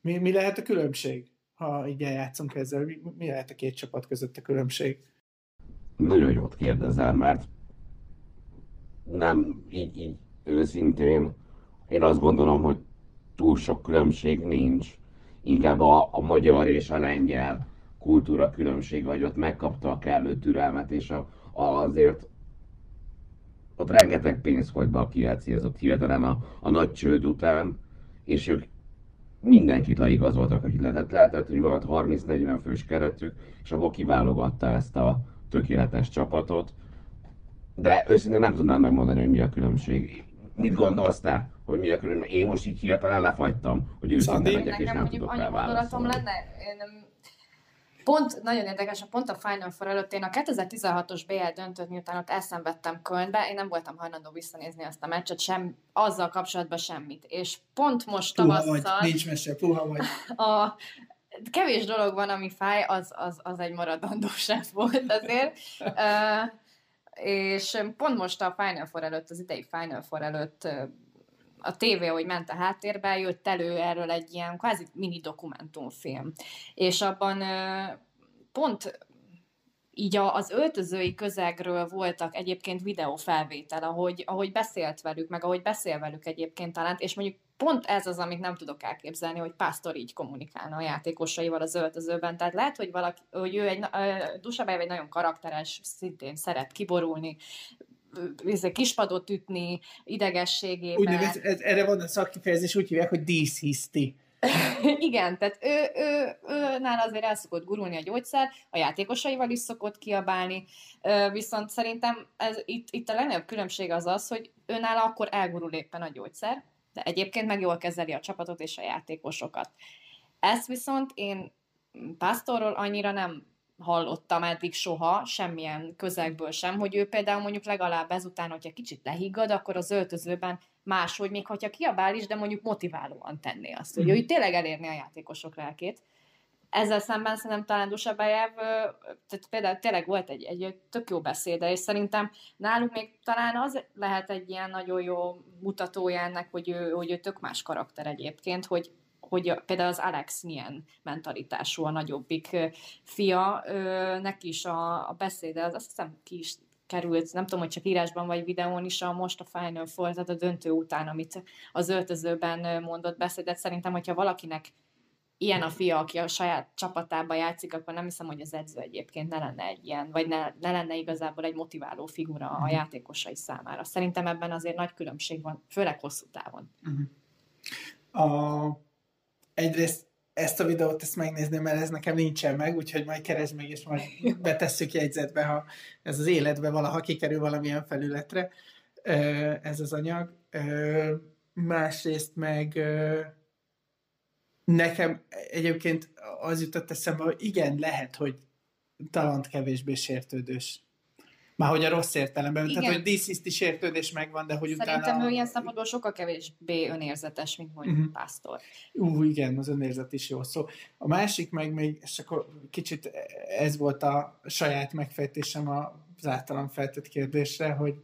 Mi, mi lehet a különbség, ha így eljátszunk ezzel? Mi, mi lehet a két csapat között a különbség? Nagyon jót kérdezel, mert nem így, így őszintén én azt gondolom, hogy túl sok különbség nincs. Inkább a, a magyar és a lengyel kultúra különbség, vagy ott megkapta a kellő türelmet, és a, a, azért ott rengeteg pénz folyt be a kielcélzott hirtelen a, a nagy csőd után, és ők mindenkit leigazoltak, akit lehetett. Lehetett, hogy volt 30-40 fős keretük, és abból kiválogatta ezt a tökéletes csapatot. De őszintén nem tudnám megmondani, hogy mi a különbség. Mit gondolsz te, hogy mi a különbség? Én most így hirtelen lefagytam, hogy őszinte Szandi? legyek, és nem tudok rá válaszolni. lenne, én nem, Pont, nagyon érdekes, a pont a Final Four előtt én a 2016-os BL döntőt, miután ott elszenvedtem Kölnbe, én nem voltam hajlandó visszanézni azt a meccset, sem, azzal kapcsolatban semmit. És pont most tavasszal... Puha vagy, nincs mese, puha vagy. <laughs> A, kevés dolog van, ami fáj, az, az, az egy maradandó sem <laughs> volt azért. uh, és pont most a Final Four előtt, az idei Final Four előtt a tévé, hogy ment a háttérbe, jött elő erről egy ilyen kvázi mini dokumentumfilm. És abban pont így az öltözői közegről voltak egyébként videófelvétel, ahogy, ahogy beszélt velük, meg ahogy beszél velük egyébként talán, és mondjuk pont ez az, amit nem tudok elképzelni, hogy Pásztor így kommunikálna a játékosaival az öltözőben. Tehát lehet, hogy, valaki, hogy ő egy, uh, egy nagyon karakteres, szintén szeret kiborulni, izé, kispadot ütni, idegességében. Úgy ez, ez, erre van a szakkifejezés, úgy hívják, hogy díszhiszti. <laughs> Igen, tehát ő, ő, ő, nála azért el szokott gurulni a gyógyszer, a játékosaival is szokott kiabálni, viszont szerintem ez, itt, itt a legnagyobb különbség az az, hogy ő nála akkor elgurul éppen a gyógyszer, de egyébként meg jól kezeli a csapatot és a játékosokat. Ezt viszont én Pásztorról annyira nem hallottam eddig soha, semmilyen közegből sem, hogy ő például mondjuk legalább ezután, hogyha kicsit lehiggad, akkor az öltözőben máshogy, még hogyha kiabál is, de mondjuk motiválóan tenné azt, hogy mm. ő tényleg elérni a játékosok lelkét. Ezzel szemben szerintem talán Dusabájev, tehát például tényleg volt egy, egy tök jó beszéde, és szerintem náluk még talán az lehet egy ilyen nagyon jó mutatója ennek, hogy ő, hogy ő tök más karakter egyébként, hogy hogy például az Alex milyen mentalitású a nagyobbik fia, neki is a, a beszéde, az azt hiszem ki is került, nem tudom, hogy csak írásban vagy videón is, a most a Final Four, tehát a döntő után, amit az öltözőben mondott beszédet. Szerintem, hogyha valakinek ilyen a fia, aki a saját csapatában játszik, akkor nem hiszem, hogy az edző egyébként ne lenne egy ilyen, vagy ne, ne lenne igazából egy motiváló figura a mhm. játékosai számára. Szerintem ebben azért nagy különbség van, főleg hosszú távon. Uh-huh. A, egyrészt ezt a videót ezt megnézném, mert ez nekem nincsen meg, úgyhogy majd keresd meg, és majd <laughs> betesszük jegyzetbe, ha ez az életbe valaha kikerül valamilyen felületre ez az anyag. Másrészt meg nekem egyébként az jutott eszembe, hogy igen, lehet, hogy talant kevésbé sértődős már hogy a rossz értelemben, Igen. tehát hogy dísziszti sértődés megvan, de hogy Szerintem utána... Szerintem ő ilyen szempontból sokkal kevésbé önérzetes, mint mondjuk uh-huh. pásztor. Ú, igen, az önérzet is jó szó. A másik meg még, és akkor kicsit ez volt a saját megfejtésem az általam feltett kérdésre, hogy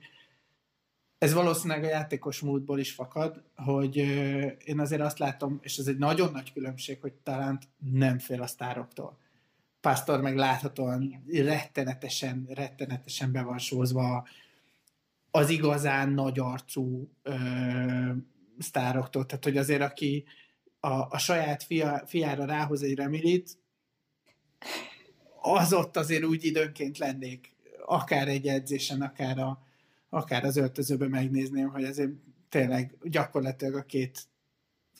ez valószínűleg a játékos múltból is fakad, hogy én azért azt látom, és ez egy nagyon nagy különbség, hogy talán nem fél a sztároktól Pásztor meg láthatóan rettenetesen, rettenetesen be van sózva az igazán nagy arcú ö, sztároktól. Tehát, hogy azért aki a, a saját fia, fiára rához egy remilit, az ott azért úgy időnként lennék, akár egy edzésen, akár, a, akár az öltözőben megnézném, hogy azért tényleg gyakorlatilag a két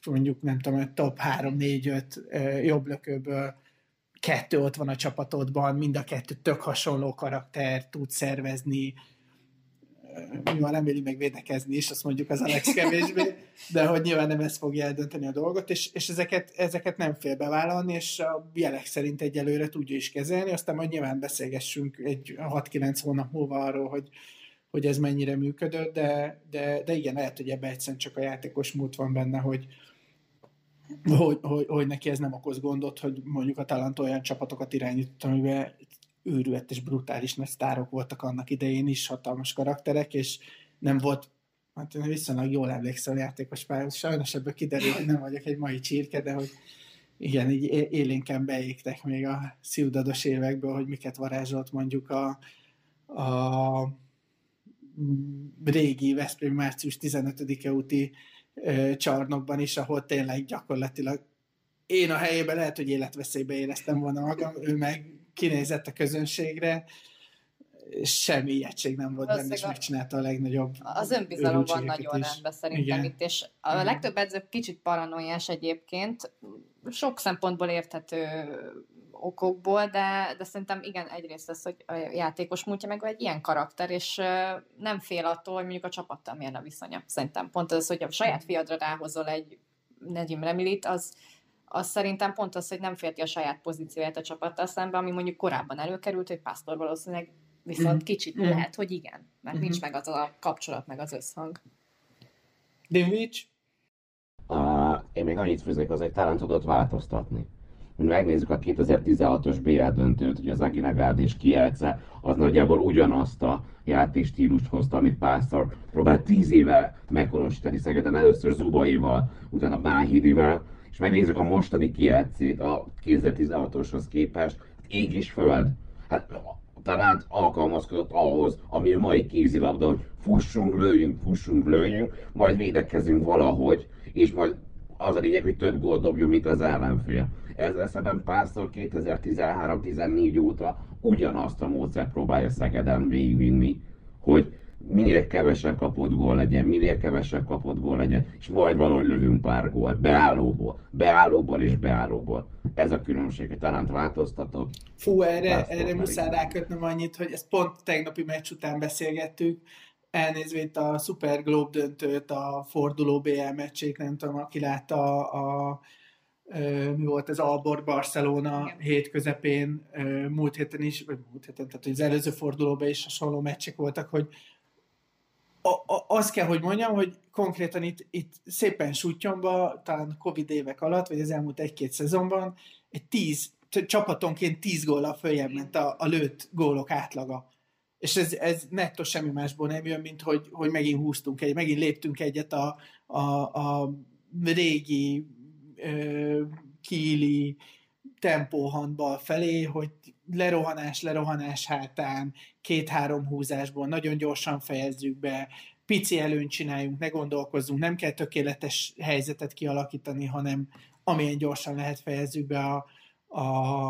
mondjuk nem tudom, top 3-4-5 jobb lökőből kettő ott van a csapatodban, mind a kettő tök hasonló karakter, tud szervezni, nyilván nem éli meg védekezni is, azt mondjuk az Alex kevésbé, de hogy nyilván nem ez fogja eldönteni a dolgot, és, és ezeket, ezeket nem fél bevállalni, és a jelek szerint egyelőre tudja is kezelni, aztán majd nyilván beszélgessünk egy 6-9 hónap múlva arról, hogy, hogy ez mennyire működött, de, de, de igen, lehet, hogy ebbe egyszerűen csak a játékos múlt van benne, hogy, hogy, hogy, hogy neki ez nem okoz gondot, hogy mondjuk a talent olyan csapatokat irányított, amiben őrület és brutális nagy sztárok voltak annak idején is, hatalmas karakterek, és nem volt, hát én viszonylag jól emlékszem a játékos pályán, sajnos ebből kiderül, hogy nem vagyok egy mai csirke, de hogy igen, így élénken beégtek még a sziudados évekből, hogy miket varázsolt mondjuk a, a régi Veszprém március 15-e úti csarnokban is, ahol tényleg gyakorlatilag én a helyében lehet, hogy életveszélybe éreztem volna magam, ő meg kinézett a közönségre, semmi ilyetség nem volt benne, és megcsinálta a legnagyobb Az önbizalom van nagyon is. rendben szerintem Igen. itt, és a Igen. legtöbb edző kicsit paranoiás egyébként, sok szempontból érthető okokból, de, de szerintem igen, egyrészt az, hogy a játékos múltja meg egy ilyen karakter, és nem fél attól, hogy mondjuk a csapattal milyen a viszonya. Szerintem pont az, hogy a saját fiadra ráhozol egy Negyim Remilit, az, az szerintem pont az, hogy nem félti a saját pozícióját a csapattal szemben, ami mondjuk korábban előkerült, hogy Pásztor valószínűleg viszont mm. kicsit mm. lehet, hogy igen, mert mm. nincs meg az a kapcsolat, meg az összhang. Dinvics? Uh, én még annyit főznék, az egy talán tudott változtatni. Megnézzük a 2016-os BL döntőt, hogy az Aguinagard és Kielce, az nagyjából ugyanazt a játékstílust hozta, amit Pásztor próbált 10 éve meghonosítani Szegeden, először Zubaival, utána Báhidivel, és megnézzük a mostani Kielcét a 2016-oshoz képest, ég és föld. Hát talán alkalmazkodott ahhoz, ami a mai kézilabda, hogy fussunk, lőjünk, fussunk, lőjünk, majd védekezünk valahogy, és majd az a lényeg, hogy több gólt dobjunk, mint az ellenfél. Ezzel szemben párszor 2013-14 óta ugyanazt a módszert próbálja Szegeden végigvinni, hogy minél kevesebb kapott gól legyen, minél kevesebb kapott gól legyen, és majd valahogy lövünk pár gólt, beállóból, beállóból és beállóból. Ez a különbség, talán változtatok. Fú, erre, erre muszáj rákötnöm annyit, hogy ezt pont tegnapi meccs után beszélgettük, elnézve itt a Super Globe döntőt, a forduló BL meccsét, nem tudom, aki látta a, a mi volt ez Albor Barcelona Igen. hét közepén, múlt héten is, vagy múlt héten, tehát az előző fordulóban is hasonló meccsek voltak, hogy a, a, azt kell, hogy mondjam, hogy konkrétan itt, itt szépen sutyomba, talán Covid évek alatt, vagy az elmúlt egy-két szezonban, egy tíz, csapatonként tíz góllal följebb ment a, a lőtt gólok átlaga. És ez, ez nettó semmi másból nem jön, mint hogy, hogy megint húztunk egy, megint léptünk egyet a, a, a régi kíli tempóhandbal felé, hogy lerohanás, lerohanás hátán, két-három húzásból nagyon gyorsan fejezzük be, pici előnyt csináljunk, ne gondolkozzunk, nem kell tökéletes helyzetet kialakítani, hanem amilyen gyorsan lehet fejezzük be a, a,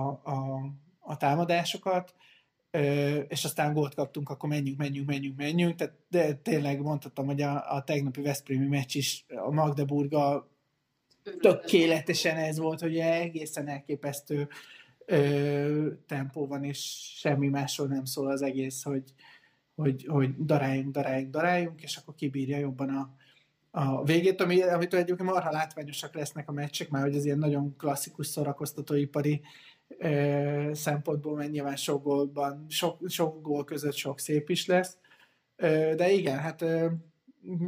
a, a támadásokat, Ö, és aztán gólt kaptunk, akkor menjünk, menjünk, menjünk, menjünk. Tehát de tényleg mondhatom, hogy a, a tegnapi Veszprémi meccs is a Magdeburga tökéletesen ez volt, hogy egészen elképesztő ö, tempó van, és semmi másról nem szól az egész, hogy, hogy, hogy daráljunk, daráljunk, daráljunk, és akkor kibírja jobban a, a végét, ami, amitől egyébként marha látványosak lesznek a meccsek, már hogy ez ilyen nagyon klasszikus szórakoztatóipari ö, szempontból, mert nyilván sok gólban, sok, sok gól között sok szép is lesz. Ö, de igen, hát ö,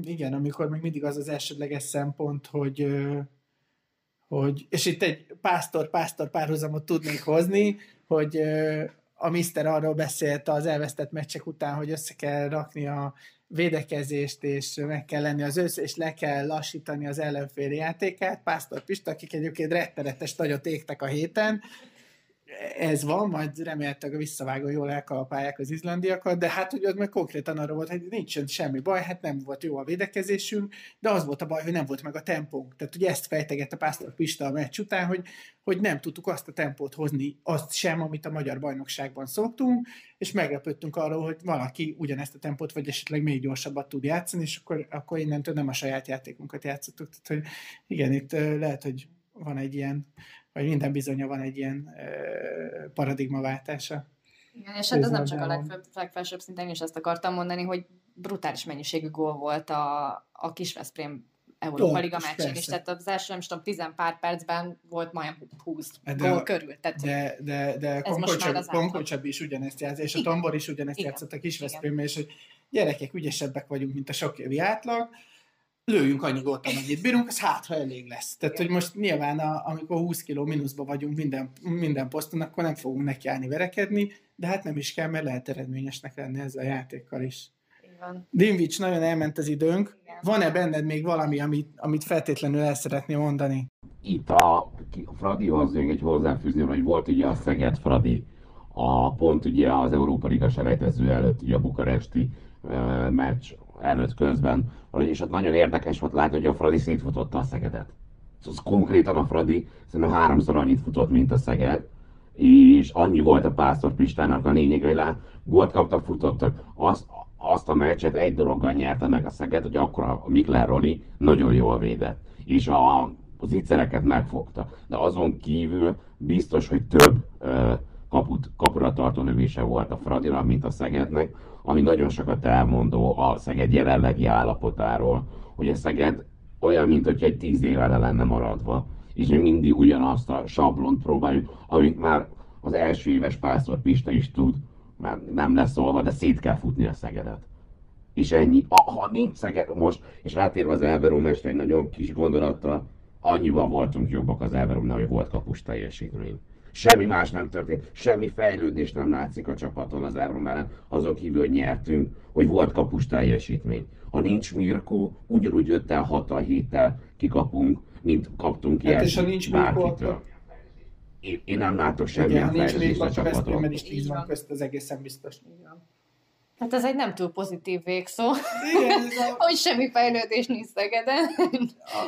igen, amikor még mindig az az elsődleges szempont, hogy ö, hogy, és itt egy pásztor-pásztor párhuzamot tudnék hozni, hogy a Mister arról beszélt az elvesztett meccsek után, hogy össze kell rakni a védekezést, és meg kell lenni az össze, és le kell lassítani az ellenfél játékát. Pásztor Pista, akik egyébként rettenetes nagyot égtek a héten, ez van, majd remélhetőleg a visszavágó jól elkalapálják az izlandiakat, de hát hogy az meg konkrétan arra volt, hogy nincs semmi baj, hát nem volt jó a védekezésünk, de az volt a baj, hogy nem volt meg a tempónk. Tehát ugye ezt fejtegette Pásztor Pista a meccs után, hogy, hogy nem tudtuk azt a tempót hozni, azt sem, amit a magyar bajnokságban szoktunk, és meglepődtünk arról, hogy valaki ugyanezt a tempót, vagy esetleg még gyorsabbat tud játszani, és akkor, akkor innentől nem a saját játékunkat játszottuk. Tehát, hogy igen, itt lehet, hogy van egy ilyen vagy minden bizonya van egy ilyen paradigmaváltása. Igen, és hát ez nem csak a legfőbb, legfelsőbb szinten, én is ezt akartam mondani, hogy brutális mennyiségű gól volt a, a Kisveszprém Európa Liga meccsén is, tehát az első, nem tudom, tizen pár percben volt majdnem 20 de, gól körül. Tehát de, de, de Konkocsab is ugyanezt játszott, és a Tombor is ugyanezt játszott a Kisveszprém, és hogy gyerekek, ügyesebbek vagyunk, mint a sok évi átlag, lőjünk annyi gólt, amennyit bírunk, az hát, ha elég lesz. Tehát, hogy most nyilván, a, amikor 20 kiló mínuszba vagyunk minden, minden poszton, akkor nem fogunk nekiállni verekedni, de hát nem is kell, mert lehet eredményesnek lenni ezzel a játékkal is. Dinvics, nagyon elment az időnk. Van-e benned még valami, amit, amit feltétlenül el szeretnél mondani? Itt a Fradihoz még egy hozzáfűzni, hogy volt ugye a Szeged Fradi, a pont ugye az Európa Liga selejtező előtt, ugye a bukaresti uh, meccs előtt közben, és ott nagyon érdekes volt látni, hogy a Fradi szétfutotta a Szegedet. Szóval konkrétan a Fradi szerintem háromszor annyit futott, mint a Szeged, és annyi volt a Pásztor Pistának a lényeg, hogy lát, gólt kaptak, futottak. Azt, azt a meccset egy dologgal nyerte meg a Szeged, hogy akkor a Mikler Roli nagyon jól védett, és a, az ígyszereket megfogta. De azon kívül biztos, hogy több uh, kaput, kapura tartó lövése volt a Fradinak, mint a Szegednek, ami nagyon sokat elmondó a Szeged jelenlegi állapotáról, hogy a Szeged olyan, mint hogy egy tíz éve le lenne maradva. és mi mindig ugyanazt a sablont próbáljuk, amit már az első éves Pásztor Pista is tud, mert nem lesz szólva, de szét kell futni a Szegedet. És ennyi. A, ha nincs Szeged most, és rátérve az Elveró egy nagyon kis gondolattal, annyiban voltunk jobbak az Elverónál, hogy volt kapus teljesítmény. Semmi más nem történt, semmi fejlődés nem látszik a csapaton az Elverom ellen, azon kívül, hogy nyertünk, hogy volt kapus teljesítmény. Ha nincs Mirko, ugyanúgy 5 6 héttel kikapunk, mint kaptunk hát és ha nincs Mirko, akkor... Én, én, nem látok semmilyen fejlődést a csapaton. Mert is 10 van közt, az egészen biztos. Igen. Hát ez egy nem túl pozitív végszó, Igen, a... <laughs> hogy semmi fejlődés nincs Szegeden.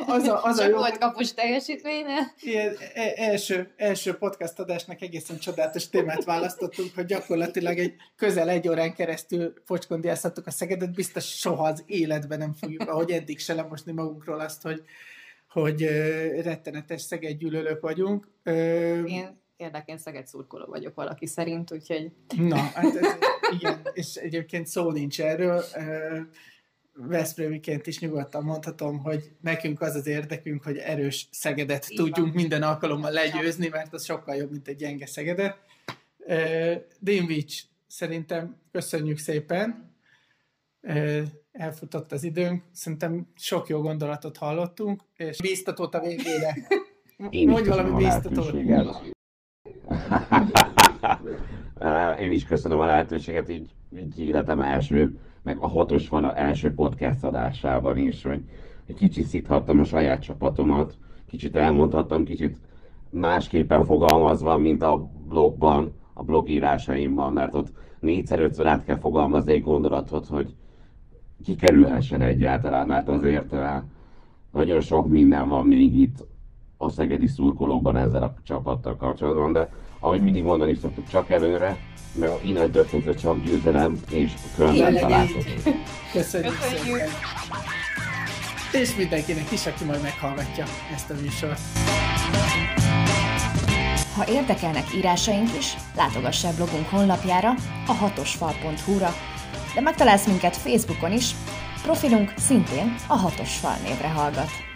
Az a, az a jó, volt kapus teljesítménye. Ilyen e- első, első podcast adásnak egészen csodálatos témát választottunk, hogy gyakorlatilag egy közel egy órán keresztül focskondiázhattuk a Szegedet, biztos soha az életben nem fogjuk, ahogy eddig se lemosni magunkról azt, hogy, hogy rettenetes szegedgyűlölők vagyunk. Én érdekén Szeged szurkoló vagyok valaki szerint, úgyhogy... Na, hát ez, igen, és egyébként szó nincs erről. Veszprémiként is nyugodtan mondhatom, hogy nekünk az az érdekünk, hogy erős Szegedet Így tudjunk van. minden alkalommal legyőzni, mert az sokkal jobb, mint egy gyenge Szegedet. Dinvics, szerintem köszönjük szépen. Elfutott az időnk, szerintem sok jó gondolatot hallottunk, és bíztatót a végére. Én Mondj valami bíztatót. Én is köszönöm a lehetőséget, így, így életem első, meg a hatos van a első podcast adásában is, hogy egy kicsit szíthattam a saját csapatomat, kicsit elmondhattam, kicsit másképpen fogalmazva, mint a blogban, a blogírásaimban, mert ott négyszer-ötször át kell fogalmazni egy gondolatot, hogy kikerülhessen egyáltalán, mert azért nagyon sok minden van még itt a szegedi szurkolókban ezzel a csapattal kapcsolatban, de ahogy mindig mondani szoktuk, csak előre, mert innen történt csak győzelem, és különben találkozunk. Köszönjük, Köszönjük. szépen! És mindenkinek is, aki majd meghallgatja ezt a műsort. Ha érdekelnek írásaink is, látogass el blogunk honlapjára, a hatosfal.hu-ra, de megtalálsz minket Facebookon is, profilunk szintén a hatosfal névre hallgat.